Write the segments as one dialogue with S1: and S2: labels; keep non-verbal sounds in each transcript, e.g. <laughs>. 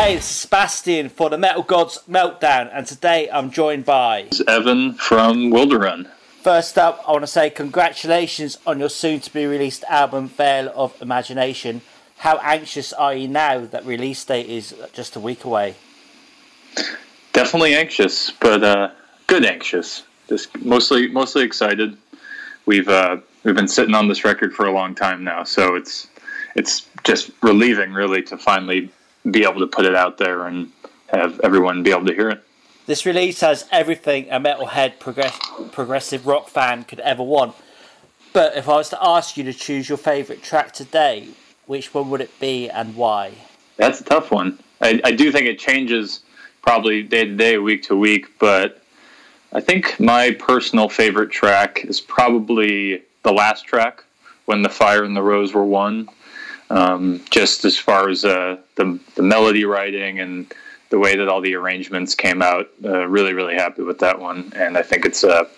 S1: Hey, this is Sebastian for the Metal Gods Meltdown, and today I'm joined by
S2: It's Evan from Wilderun.
S1: First up, I want to say congratulations on your soon to be released album, Veil of Imagination. How anxious are you now that release date is just a week away?
S2: Definitely anxious, but uh, good anxious. Just mostly mostly excited. We've uh, we've been sitting on this record for a long time now, so it's it's just relieving, really, to finally be able to put it out there and have everyone be able to hear it.
S1: This release has everything a metalhead progress- progressive rock fan could ever want. But if I was to ask you to choose your favourite track today, which one would it be and why?
S2: That's a tough one. I, I do think it changes probably day to day, week to week, but I think my personal favorite track is probably the last track, When the Fire and the Rose Were One. Um, just as far as uh, the, the melody writing and the way that all the arrangements came out, uh, really, really happy with that one. And I think it's a,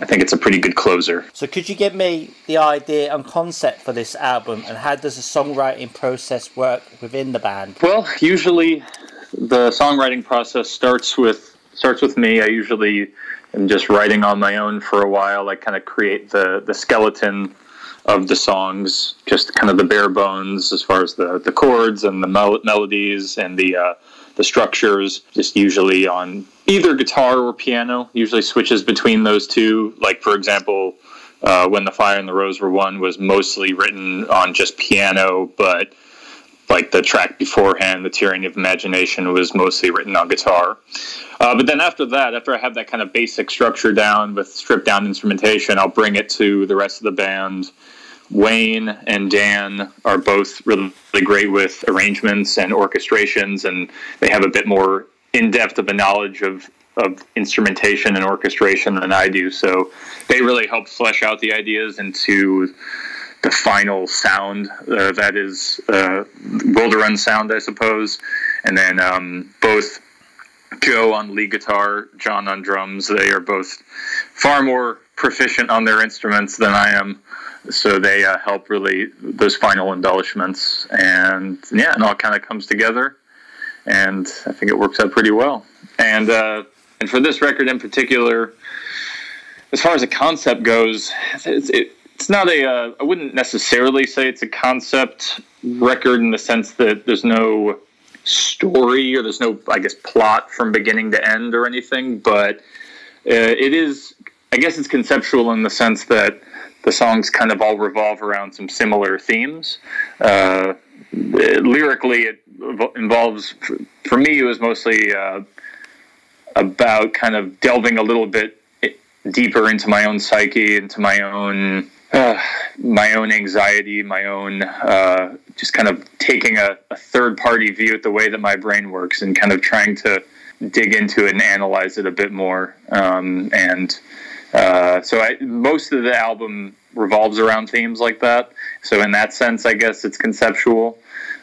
S2: I think it's a pretty good closer.
S1: So could you give me the idea and concept for this album and how does the songwriting process work within the band?
S2: Well, usually the songwriting process starts with starts with me. I usually am just writing on my own for a while. I kind of create the the skeleton of the songs, just kind of the bare bones as far as the the chords and the mel- melodies and the uh, the structures. Just usually on either guitar or piano. Usually switches between those two. Like for example. Uh, when the fire and the rose were one was mostly written on just piano, but like the track beforehand, the Tyranny of Imagination, was mostly written on guitar. Uh, but then after that, after I have that kind of basic structure down with stripped down instrumentation, I'll bring it to the rest of the band. Wayne and Dan are both really, great with arrangements and orchestrations, and they have a bit more in depth of a knowledge of of instrumentation and orchestration than I do. So they really help flesh out the ideas into the final sound uh, that is uh, Wilderun sound, I suppose. And then um, both Joe on lead guitar, John on drums, they are both far more proficient on their instruments than I am. So they uh, help really those final embellishments. And yeah, and all kind of comes together. And I think it works out pretty well. And uh, and for this record in particular, as far as the concept goes, it's, it, it's not a. Uh, I wouldn't necessarily say it's a concept record in the sense that there's no story or there's no, I guess, plot from beginning to end or anything. But uh, it is. I guess it's conceptual in the sense that the songs kind of all revolve around some similar themes. Uh, lyrically, it involves. For me, it was mostly uh, about kind of delving a little bit deeper into my own psyche, into my own uh, my own anxiety, my own uh, just kind of taking a, a, third party view at the way that my brain works and kind of trying to dig into it and analyze it a bit more. Um, and uh, so I, most of the album revolves around themes like that. So in that sense, I guess it's conceptual.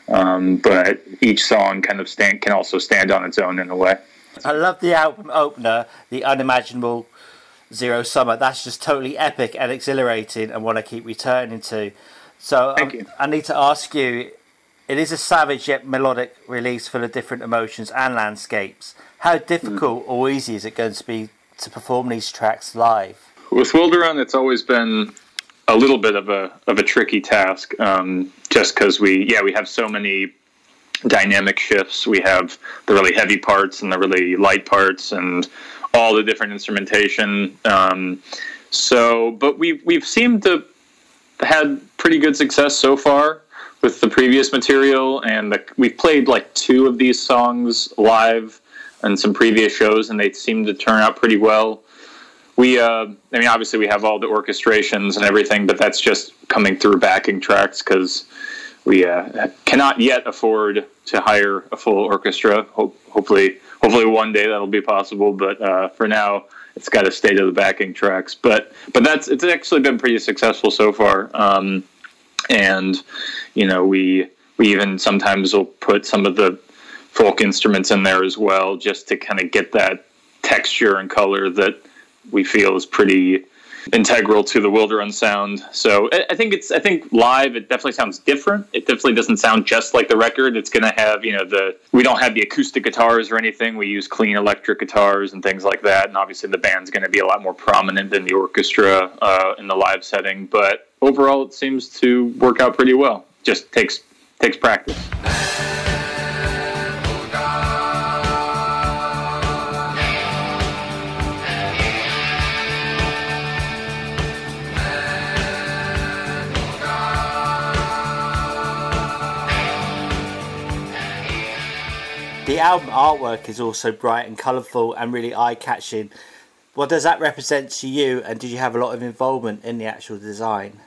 S2: Um, but each song kind of stand, can also stand on its own in a way.
S1: I love the album opener, The Unimaginable Zero Summer. That's just totally epic and exhilarating and what I keep returning to. So um, I need to ask you it is a savage yet melodic release full of different emotions and landscapes. How difficult mm. or easy is it going to be to perform these tracks live?
S2: With Wilderun, it's always been a little bit of a of a tricky task, um, just because we yeah we have so many dynamic shifts. We have the really heavy parts and the really light parts, and all the different instrumentation. Um, so, but we've we've seemed to had pretty good success so far with the previous material, and the, we've played like two of these songs live and some previous shows, and they seem to turn out pretty well. We, uh, I mean, obviously we have all the orchestrations and everything, but that's just coming through backing tracks because we uh, cannot yet afford to hire a full orchestra. Ho- hopefully, hopefully one day that'll be possible. But uh, for now, it's got to stay to the backing tracks. But but that's it's actually been pretty successful so far. Um, and you know we we even sometimes will put some of the folk instruments in there as well, just to kind of get that texture and color that we feel is pretty integral to the Wilderun sound. So I think it's I think live it definitely sounds different. It definitely doesn't sound just like the record. It's going to have you know the we don't have the acoustic guitars or anything. We use clean electric guitars and things like that. And obviously the band's going to be a lot more prominent than the orchestra uh, in the live setting. But overall, it seems to work out pretty well. Just takes takes practice.
S1: The album artwork is also bright and colourful and really eye catching. What does that represent to you, and did you have a lot of involvement in the actual design?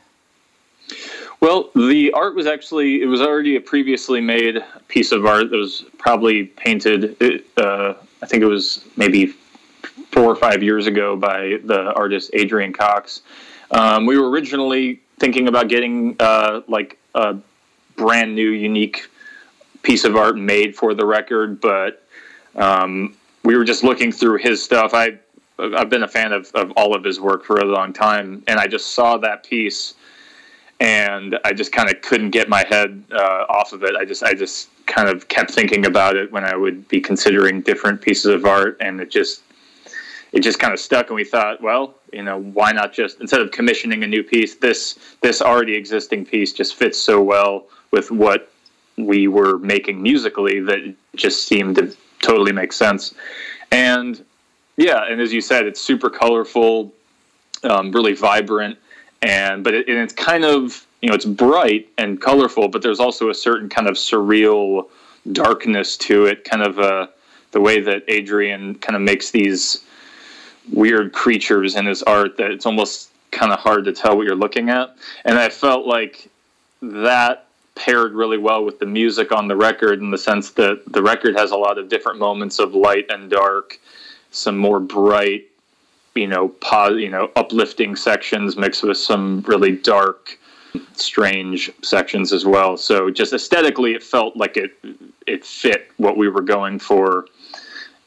S2: Well, the art was actually, it was already a previously made piece of art that was probably painted, uh, I think it was maybe four or five years ago by the artist Adrian Cox. Um, we were originally thinking about getting uh, like a brand new, unique piece of art made for the record, but um, we were just looking through his stuff. I I've been a fan of, of all of his work for a long time, and I just saw that piece, and I just kind of couldn't get my head uh, off of it. I just I just kind of kept thinking about it when I would be considering different pieces of art, and it just it just kind of stuck. And we thought, well, you know, why not just instead of commissioning a new piece, this this already existing piece just fits so well with what we were making musically that just seemed to totally make sense. And yeah, and as you said, it's super colorful, um, really vibrant, and but it, and it's kind of you know it's bright and colorful, but there's also a certain kind of surreal darkness to it, kind of uh, the way that Adrian kind of makes these weird creatures in his art that it's almost kind of hard to tell what you're looking at. And I felt like that paired really well with the music on the record in the sense that the record has a lot of different moments of light and dark, some more bright, you know, pos- you know, uplifting sections mixed with some really dark, strange sections as well. So just aesthetically, it felt like it it fit what we were going for,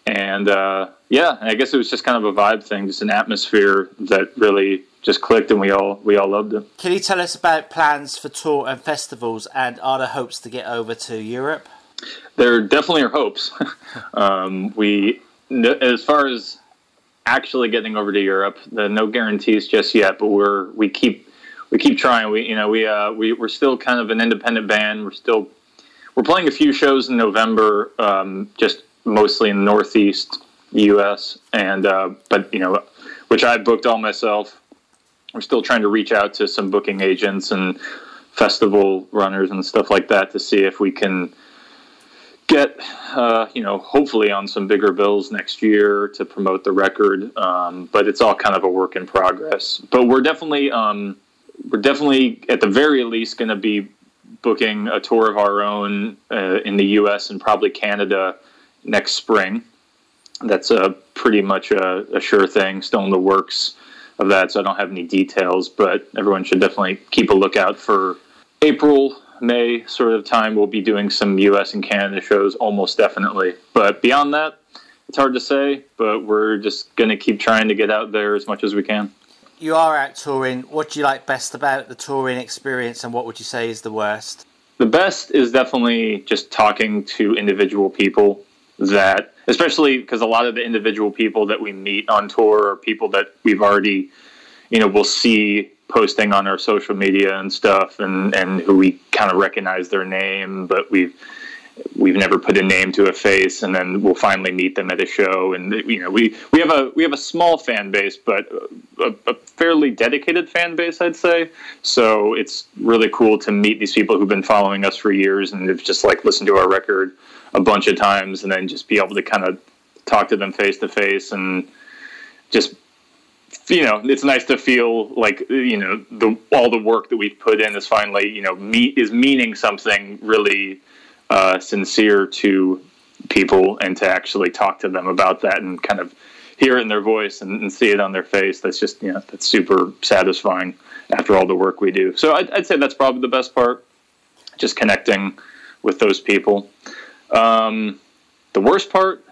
S2: and uh, yeah, I guess it was just kind of a vibe thing, just an atmosphere that really just clicked, and we all we all loved it.
S1: Can you tell us about plans for tour and festivals, and are there hopes to get over to Europe?
S2: There definitely are hopes. <laughs> um, we, as far as actually getting over to Europe, the no guarantees just yet, but we're we keep we keep trying. We you know we uh, we we're still kind of an independent band. We're still we're playing a few shows in November, um, just mostly in the Northeast U.S. and uh, but you know which I booked all myself we're still trying to reach out to some booking agents and festival runners and stuff like that to see if we can get uh, you know hopefully on some bigger bills next year to promote the record. Um, but it's all kind of a work in progress. But we're definitely um, we're definitely at the very least going to be booking a tour of our own uh, in the us and probably canada next spring. That's a pretty much a, a sure thing still in the works of that, so I don't have any details. But everyone should definitely keep a lookout for April, May sort of time. We'll be doing some U.S. and Canada shows almost definitely. But beyond that, it's hard to say. But we're just going to keep trying to get out there as much as we can.
S1: You are out touring. What do you like best about the touring experience, and what would you say is the worst?
S2: The best is definitely just talking to individual people that especially because a lot of the individual people that we meet on tour are people that we've already you know we'll see posting on our social media and stuff and and who we kind of recognize their name but we've we've never put a name to a face and then we'll finally meet them at a show. And you know we we have a we have a small fan base but a, a, fairly dedicated fan base i'd say. So it's really cool to meet these people who've been following us for years and have just like listened to our record a bunch of times and then just be able to kind of talk to them face to face and just you know it's nice to feel like you know the all the work that we've put in is finally you know me is meaning something really uh, sincere to people and to actually talk to them about that and kind of hear it in their voice and, and see it on their face. That's just you know that's super satisfying after all the work we do. So I'd, I'd say that's probably the best part just connecting with those people. Um, the worst part,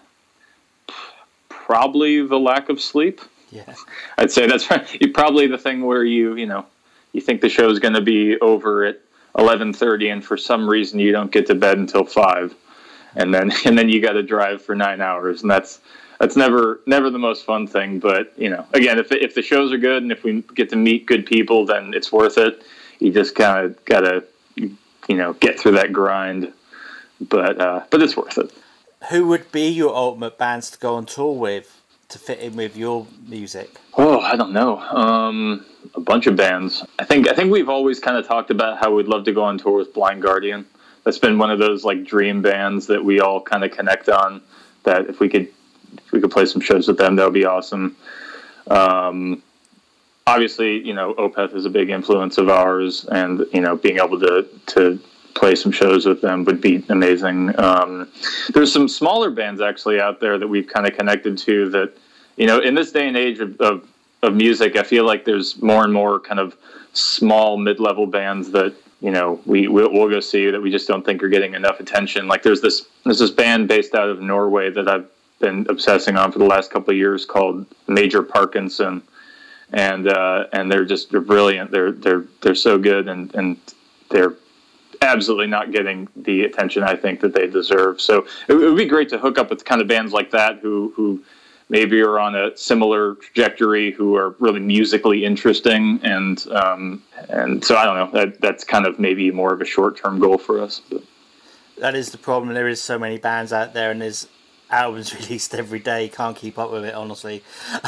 S2: probably the lack of sleep.
S1: Yeah,
S2: I'd say that's <laughs> probably the thing where you you know you think the show is going to be over at eleven thirty, and for some reason you don't get to bed until five, and then <laughs> and then you got to drive for nine hours, and that's that's never never the most fun thing. But you know, again, if if the shows are good and if we get to meet good people, then it's worth it. You just kind of gotta you know get through that grind, but uh, but it's worth it.
S1: Who would be your ultimate bands to go on tour with? To fit in with your music?
S2: Oh, I don't know. Um, a bunch of bands. I think I think we've always kind of talked about how we'd love to go on tour with Blind Guardian. That's been one of those like dream bands that we all kind of connect on. That if we could if we could play some shows with them, that would be awesome. Um, obviously, you know, Opeth is a big influence of ours, and you know, being able to to play some shows with them would be amazing. Um, there's some smaller bands actually out there that we've kind of connected to that, you know, in this day and age of, of, of music, I feel like there's more and more kind of small mid-level bands that you know we we'll, we'll, go see that we just don't think are getting enough attention. Like there's this there's this band based out of Norway that I've been obsessing on for the last couple of years called Major Parkinson, and uh, and they're just they're brilliant. They're they're they're so good and and they're absolutely not getting the attention I think that they deserve. So it, would be great to hook up with kind of bands like that who who maybe are on a similar trajectory, who are really musically interesting, and um, and so I don't know. That that's kind of maybe more of a short term goal for us. But.
S1: That is the problem. There is so many bands out there, and there's albums <laughs> released every day. Can't keep up with it, honestly.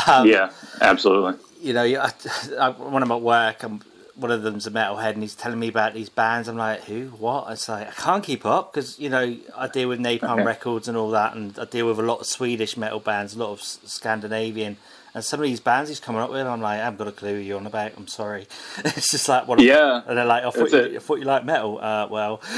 S2: Um, yeah, absolutely.
S1: You know, <laughs> I, I, when I'm at work, I'm one of them's a metalhead and he's telling me about these bands. I'm like, who? What? It's like I can't keep up because you know I deal with Napalm okay. Records and all that, and I deal with a lot of Swedish metal bands, a lot of Scandinavian, and some of these bands he's coming up with. I'm like, I haven't got a clue who you're on about. I'm sorry. <laughs> it's just like what?
S2: Yeah.
S1: And they're like, I thought, you, I thought you like metal. Uh, well, <laughs>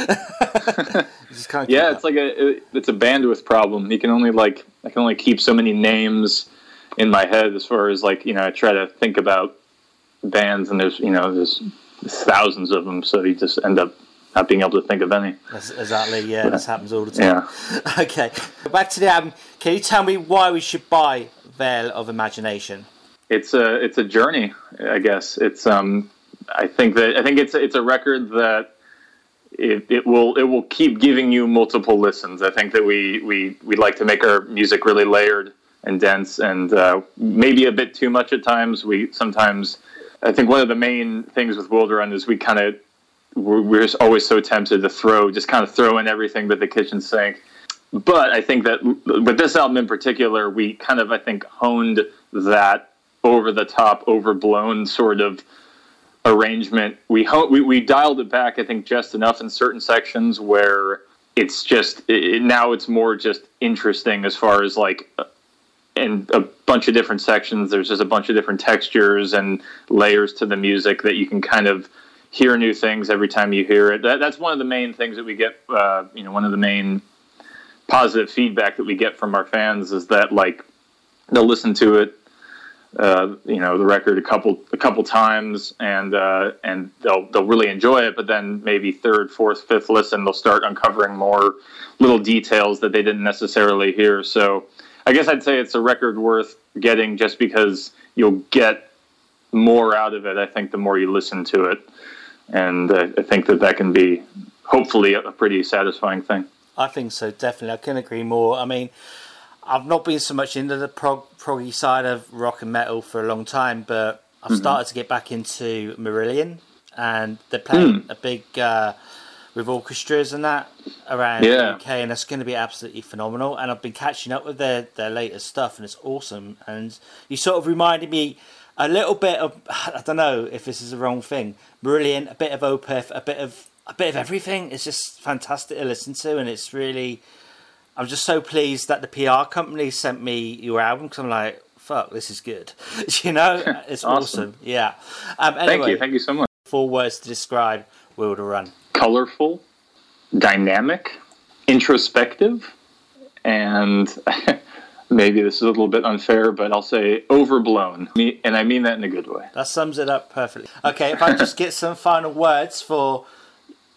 S2: yeah, it's like a it's a bandwidth problem. You can only like I can only keep so many names in my head as far as like you know I try to think about bands, and there's you know there's thousands of them, so you just end up not being able to think of any.
S1: exactly, yeah, this happens all the time. Yeah. <laughs> okay, back to the album. Can you tell me why we should buy Veil of Imagination?
S2: It's a it's a journey, I guess. It's um, I think that I think it's it's a record that. It, it will it will keep giving you multiple listens. I think that we we we like to make our music really layered and dense, and uh, maybe a bit too much at times. We sometimes I think one of the main things with Wilderun is we kind of we're, we're always so tempted to throw just kind of throw in everything but the kitchen sink. But I think that with this album in particular, we kind of I think honed that over the top, overblown sort of arrangement. We ho- we we dialed it back, I think, just enough in certain sections where it's just it, now it's more just interesting as far as like in a bunch of different sections. There's just a bunch of different textures and layers to the music that you can kind of hear new things every time you hear it. That, that's one of the main things that we get. Uh, you know, one of the main positive feedback that we get from our fans is that like they'll listen to it. Uh, you know the record a couple a couple times and uh, and they'll they'll really enjoy it but then maybe third fourth fifth listen they'll start uncovering more little details that they didn't necessarily hear so I guess I'd say it's a record worth getting just because you'll get more out of it. I think the more you listen to it, and uh, I think that that can be hopefully a pretty satisfying thing.
S1: I think so, definitely. I can agree more. I mean, I've not been so much into the prog proggy side of rock and metal for a long time, but I've mm-hmm. started to get back into Marillion, and they're playing mm. a big. Uh, with orchestras and that around yeah. the UK, and it's going to be absolutely phenomenal. And I've been catching up with their their latest stuff, and it's awesome. And you sort of reminded me a little bit of <sighs> I don't know if this is the wrong thing. Marillion, a bit of Opeth, a bit of a bit of everything. It's just fantastic to listen to, and it's really. I'm just so pleased that the PR company sent me your album because I'm like, fuck, this is good. <laughs> you know, it's <laughs> awesome. awesome. Yeah.
S2: Um, anyway, thank you. Thank you so much.
S1: Four words to describe Wilderun
S2: colorful, dynamic, introspective, and <laughs> maybe this is a little bit unfair, but I'll say overblown. And I mean that in a good way.
S1: That sums it up perfectly. Okay, if I just get some final words for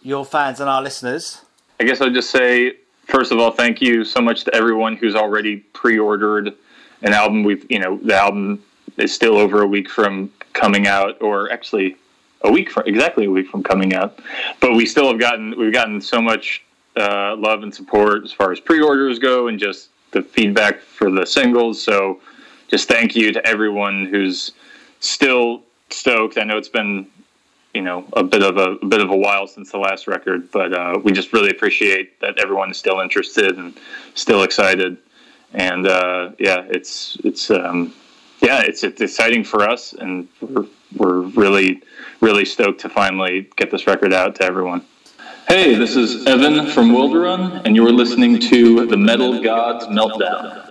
S1: your fans and our listeners.
S2: I guess I'll just say, first of all, thank you so much to everyone who's already pre ordered an album. We've, you know, the album is still over a week from coming out, or actually a week from exactly a week from coming out. But we still have gotten we've gotten so much uh, love and support as far as pre-orders go, and just the feedback for the singles. So just thank you to everyone who's still stoked. I know it's been you know a bit of a, a bit of a while since the last record, but uh, we just really appreciate that everyone is still interested and still excited. And uh, yeah, it's it's um, yeah, it's it's exciting for us, and we're we're really really stoked to finally get this record out to everyone. Hey, this is Evan from Wilderun, and you're listening to the Metal Gods Meltdown.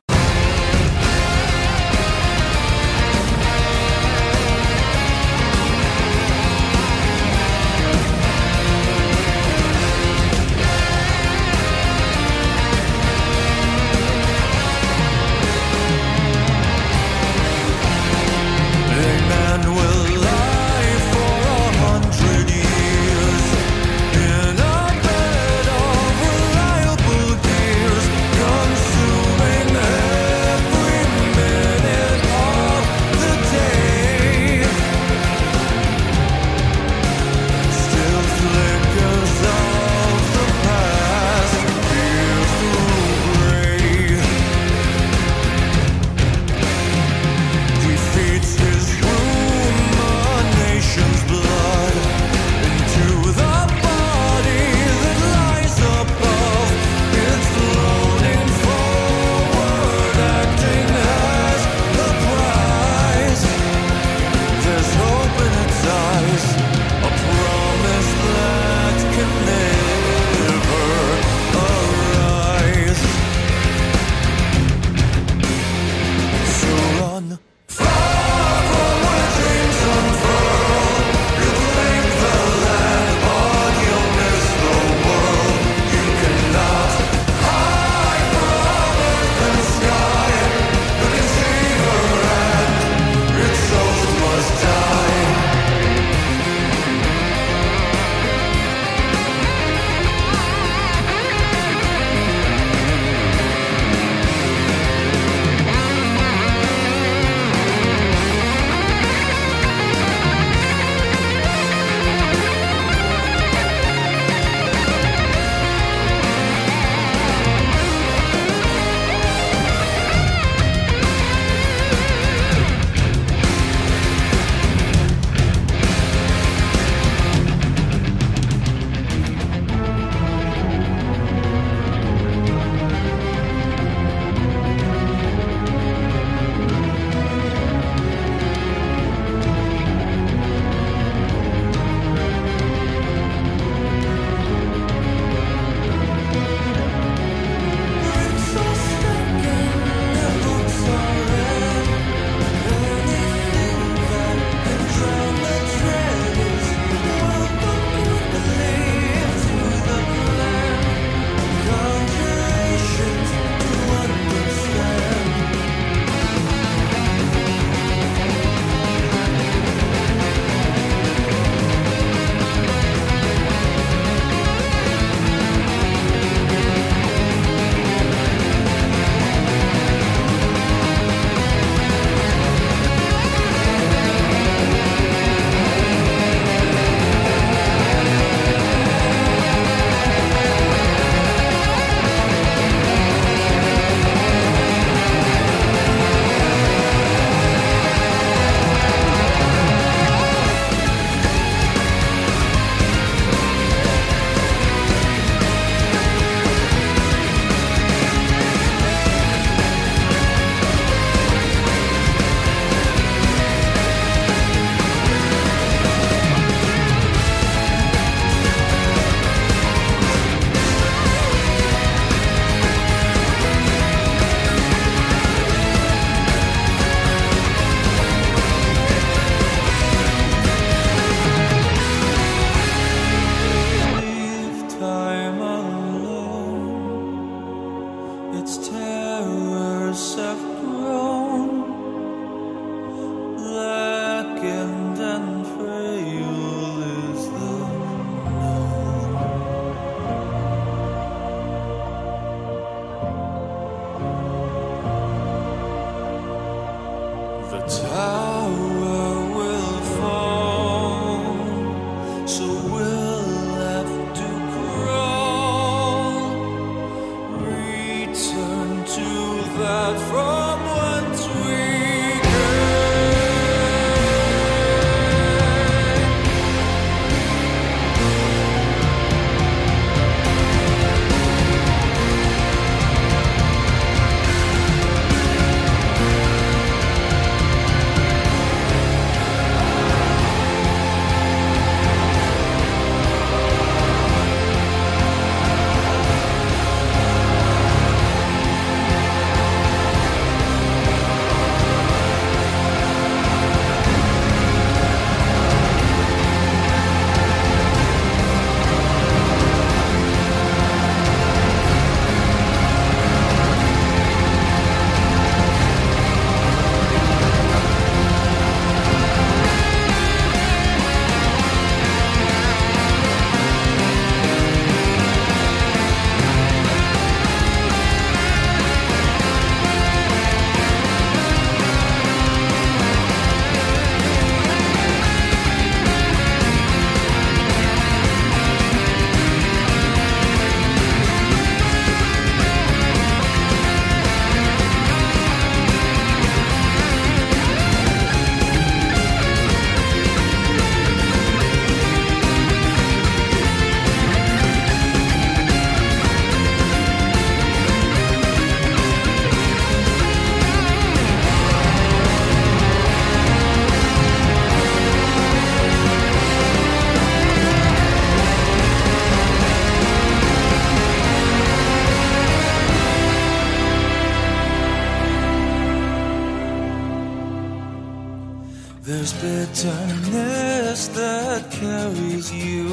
S3: There's bitterness that carries you.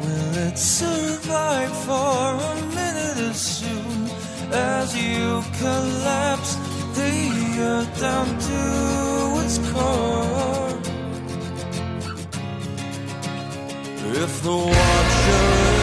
S3: Will it survive for a minute as soon? As you collapse, the earth down to its core. If the watcher